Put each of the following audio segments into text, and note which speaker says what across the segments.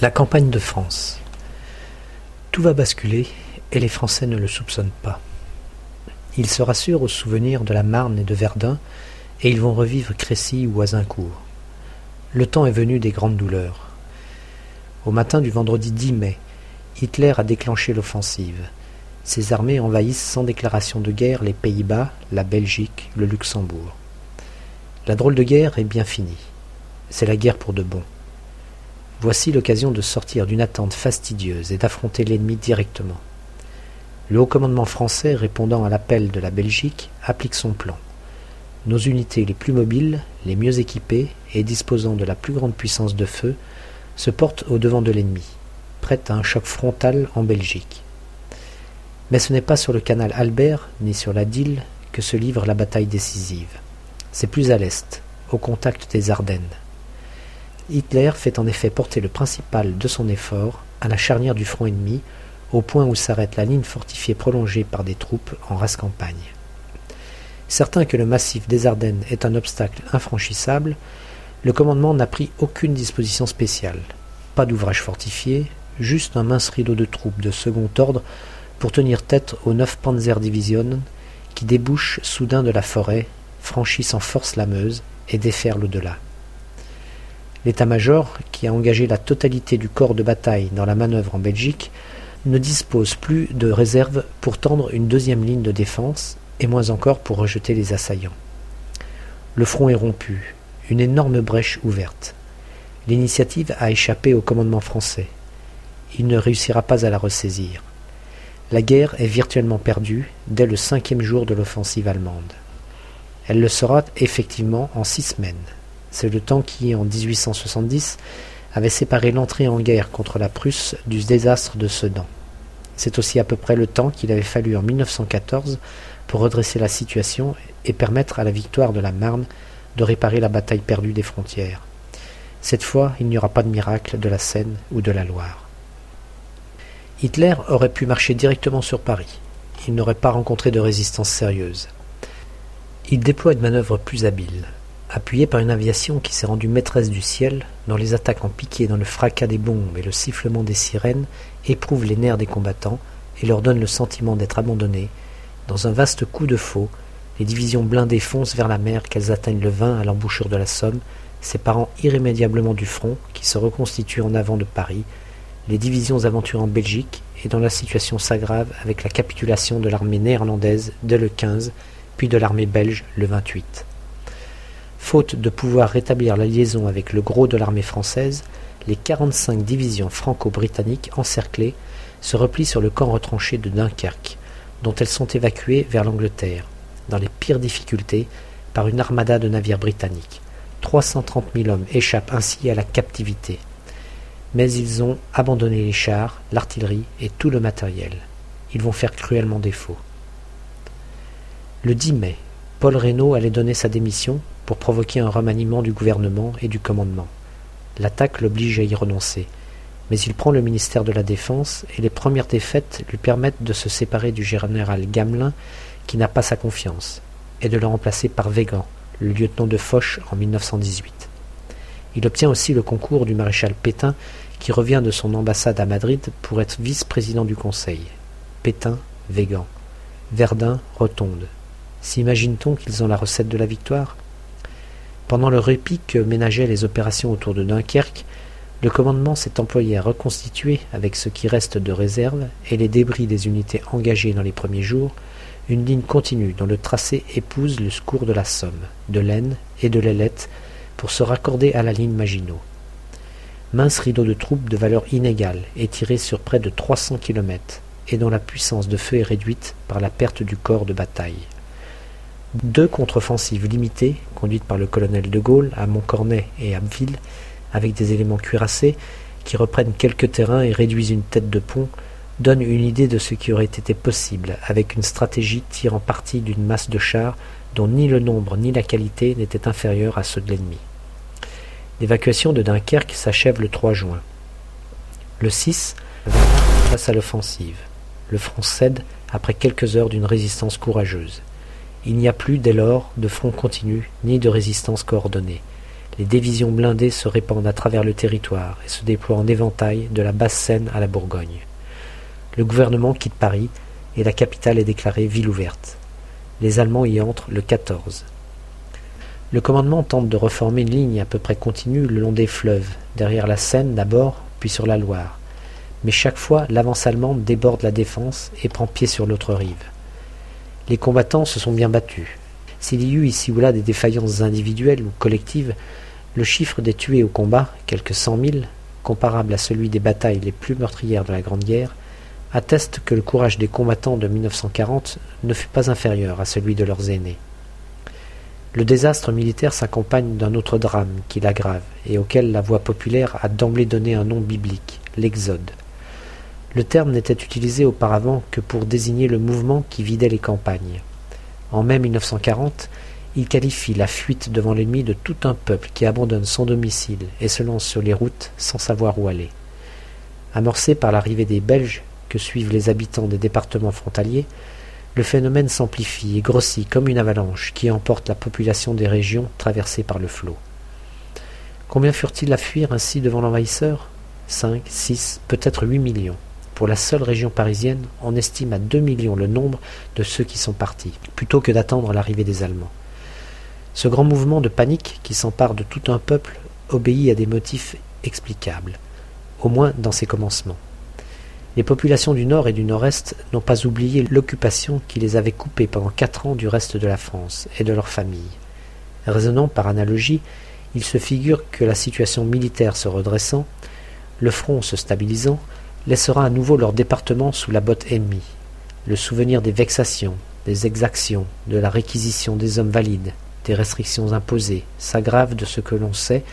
Speaker 1: La campagne de France. Tout va basculer et les Français ne le soupçonnent pas. Ils se rassurent au souvenir de la Marne et de Verdun et ils vont revivre Crécy ou Azincourt. Le temps est venu des grandes douleurs. Au matin du vendredi 10 mai, Hitler a déclenché l'offensive. Ses armées envahissent sans déclaration de guerre les Pays-Bas, la Belgique, le Luxembourg. La drôle de guerre est bien finie. C'est la guerre pour de bon. Voici l'occasion de sortir d'une attente fastidieuse et d'affronter l'ennemi directement. Le haut commandement français, répondant à l'appel de la Belgique, applique son plan. Nos unités les plus mobiles, les mieux équipées et disposant de la plus grande puissance de feu, se portent au devant de l'ennemi, prêtes à un choc frontal en Belgique. Mais ce n'est pas sur le canal Albert ni sur la Dyle que se livre la bataille décisive. C'est plus à l'est, au contact des Ardennes. Hitler fait en effet porter le principal de son effort à la charnière du front ennemi, au point où s'arrête la ligne fortifiée prolongée par des troupes en race campagne. Certain que le massif des Ardennes est un obstacle infranchissable, le commandement n'a pris aucune disposition spéciale. Pas d'ouvrage fortifié, juste un mince rideau de troupes de second ordre pour tenir tête aux neuf Panzerdivisionen qui débouchent soudain de la forêt, franchissent en force la Meuse et déferlent au-delà. L'état-major, qui a engagé la totalité du corps de bataille dans la manœuvre en Belgique, ne dispose plus de réserve pour tendre une deuxième ligne de défense, et moins encore pour rejeter les assaillants. Le front est rompu, une énorme brèche ouverte. L'initiative a échappé au commandement français. Il ne réussira pas à la ressaisir. La guerre est virtuellement perdue dès le cinquième jour de l'offensive allemande. Elle le sera effectivement en six semaines. C'est le temps qui, en 1870, avait séparé l'entrée en guerre contre la Prusse du désastre de Sedan. C'est aussi à peu près le temps qu'il avait fallu en 1914 pour redresser la situation et permettre à la victoire de la Marne de réparer la bataille perdue des frontières. Cette fois, il n'y aura pas de miracle de la Seine ou de la Loire. Hitler aurait pu marcher directement sur Paris. Il n'aurait pas rencontré de résistance sérieuse. Il déploie une manœuvre plus habile. Appuyé par une aviation qui s'est rendue maîtresse du ciel, dont les attaques en piqué dans le fracas des bombes et le sifflement des sirènes éprouvent les nerfs des combattants et leur donnent le sentiment d'être abandonnés, dans un vaste coup de faux, les divisions blindées foncent vers la mer qu'elles atteignent le 20 à l'embouchure de la Somme, séparant irrémédiablement du front qui se reconstitue en avant de Paris, les divisions aventurent en Belgique et dont la situation s'aggrave avec la capitulation de l'armée néerlandaise dès le 15, puis de l'armée belge le 28. Faute de pouvoir rétablir la liaison avec le gros de l'armée française, les 45 divisions franco-britanniques encerclées se replient sur le camp retranché de Dunkerque, dont elles sont évacuées vers l'Angleterre, dans les pires difficultés, par une armada de navires britanniques. 330 000 hommes échappent ainsi à la captivité. Mais ils ont abandonné les chars, l'artillerie et tout le matériel. Ils vont faire cruellement défaut. Le 10 mai, Paul Reynaud allait donner sa démission pour provoquer un remaniement du gouvernement et du commandement. L'attaque l'oblige à y renoncer, mais il prend le ministère de la Défense et les premières défaites lui permettent de se séparer du général Gamelin qui n'a pas sa confiance, et de le remplacer par Végan, le lieutenant de Foch en 1918. Il obtient aussi le concours du maréchal Pétain qui revient de son ambassade à Madrid pour être vice-président du Conseil. Pétain, Végan. Verdun, Rotonde. S'imagine-t-on qu'ils ont la recette de la victoire? Pendant le répit que ménageaient les opérations autour de Dunkerque, le commandement s'est employé à reconstituer, avec ce qui reste de réserve et les débris des unités engagées dans les premiers jours, une ligne continue dont le tracé épouse le cours de la Somme, de l'Aisne et de l'Ailette pour se raccorder à la ligne Maginot. Mince rideau de troupes de valeur inégale étiré sur près de 300 kilomètres et dont la puissance de feu est réduite par la perte du corps de bataille. Deux contre-offensives limitées, conduites par le colonel de Gaulle à Montcornet et à Abbeville, avec des éléments cuirassés, qui reprennent quelques terrains et réduisent une tête de pont, donnent une idée de ce qui aurait été possible avec une stratégie tirant parti d'une masse de chars dont ni le nombre ni la qualité n'étaient inférieurs à ceux de l'ennemi. L'évacuation de Dunkerque s'achève le 3 juin. Le 6, face à l'offensive. Le front cède après quelques heures d'une résistance courageuse. Il n'y a plus dès lors de front continu ni de résistance coordonnée. Les divisions blindées se répandent à travers le territoire et se déploient en éventail de la Basse-Seine à la Bourgogne. Le gouvernement quitte Paris et la capitale est déclarée ville ouverte. Les Allemands y entrent le 14. Le commandement tente de reformer une ligne à peu près continue le long des fleuves, derrière la Seine d'abord, puis sur la Loire. Mais chaque fois, l'avance allemande déborde la défense et prend pied sur l'autre rive. Les combattants se sont bien battus. S'il y eut ici ou là des défaillances individuelles ou collectives, le chiffre des tués au combat, quelques cent mille, comparable à celui des batailles les plus meurtrières de la Grande Guerre, atteste que le courage des combattants de 1940 ne fut pas inférieur à celui de leurs aînés. Le désastre militaire s'accompagne d'un autre drame qui l'aggrave et auquel la voix populaire a d'emblée donné un nom biblique, l'Exode. Le terme n'était utilisé auparavant que pour désigner le mouvement qui vidait les campagnes. En mai 1940, il qualifie la fuite devant l'ennemi de tout un peuple qui abandonne son domicile et se lance sur les routes sans savoir où aller. Amorcé par l'arrivée des Belges, que suivent les habitants des départements frontaliers, le phénomène s'amplifie et grossit comme une avalanche qui emporte la population des régions traversées par le flot. Combien furent-ils à fuir ainsi devant l'envahisseur? Cinq, six, peut-être huit millions. Pour la seule région parisienne, on estime à deux millions le nombre de ceux qui sont partis, plutôt que d'attendre l'arrivée des Allemands. Ce grand mouvement de panique qui s'empare de tout un peuple obéit à des motifs explicables, au moins dans ses commencements. Les populations du Nord et du Nord-Est n'ont pas oublié l'occupation qui les avait coupées pendant quatre ans du reste de la France et de leurs familles. Raisonnant par analogie, ils se figurent que la situation militaire se redressant, le front se stabilisant, laissera à nouveau leur département sous la botte ennemie. Le souvenir des vexations, des exactions, de la réquisition des hommes valides, des restrictions imposées, s'aggrave de ce que l'on sait,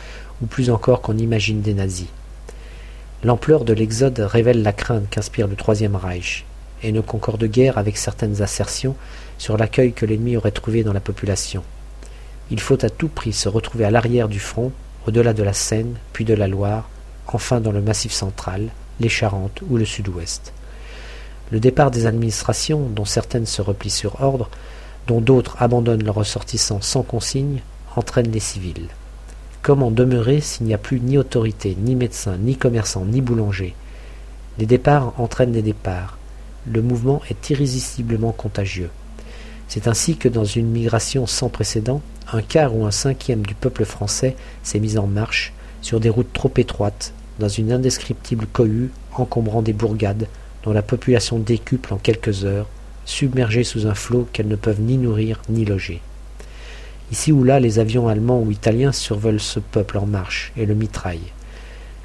Speaker 1: ou plus encore qu'on imagine des nazis. L'ampleur de l'exode révèle la crainte qu'inspire le Troisième Reich, et ne concorde guère avec certaines assertions sur l'accueil que l'ennemi aurait trouvé dans la population. Il faut à tout prix se retrouver à l'arrière du front, au-delà de la Seine, puis de la Loire, enfin dans le Massif central, les Charentes ou le Sud-Ouest. Le départ des administrations, dont certaines se replient sur ordre, dont d'autres abandonnent leurs ressortissants sans consigne, entraîne les civils. Comment demeurer s'il n'y a plus ni autorité, ni médecin, ni commerçant, ni boulanger? Les départs entraînent des départs. Le mouvement est irrésistiblement contagieux. C'est ainsi que dans une migration sans précédent, un quart ou un cinquième du peuple français s'est mis en marche sur des routes trop étroites, dans une indescriptible cohue encombrant des bourgades dont la population décuple en quelques heures, submergées sous un flot qu'elles ne peuvent ni nourrir ni loger. Ici ou là, les avions allemands ou italiens survolent ce peuple en marche et le mitraillent.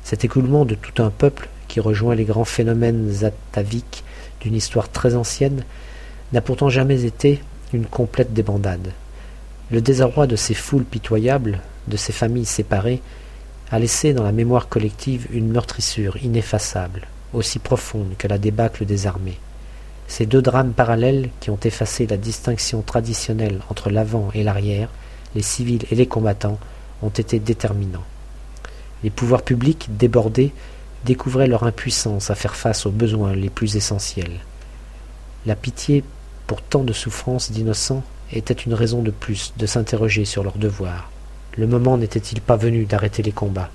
Speaker 1: Cet écoulement de tout un peuple, qui rejoint les grands phénomènes ataviques d'une histoire très ancienne, n'a pourtant jamais été une complète débandade. Le désarroi de ces foules pitoyables, de ces familles séparées, a laissé dans la mémoire collective une meurtrissure ineffaçable, aussi profonde que la débâcle des armées. Ces deux drames parallèles qui ont effacé la distinction traditionnelle entre l'avant et l'arrière, les civils et les combattants, ont été déterminants. Les pouvoirs publics, débordés, découvraient leur impuissance à faire face aux besoins les plus essentiels. La pitié pour tant de souffrances d'innocents était une raison de plus de s'interroger sur leurs devoirs. Le moment n'était-il pas venu d'arrêter les combats?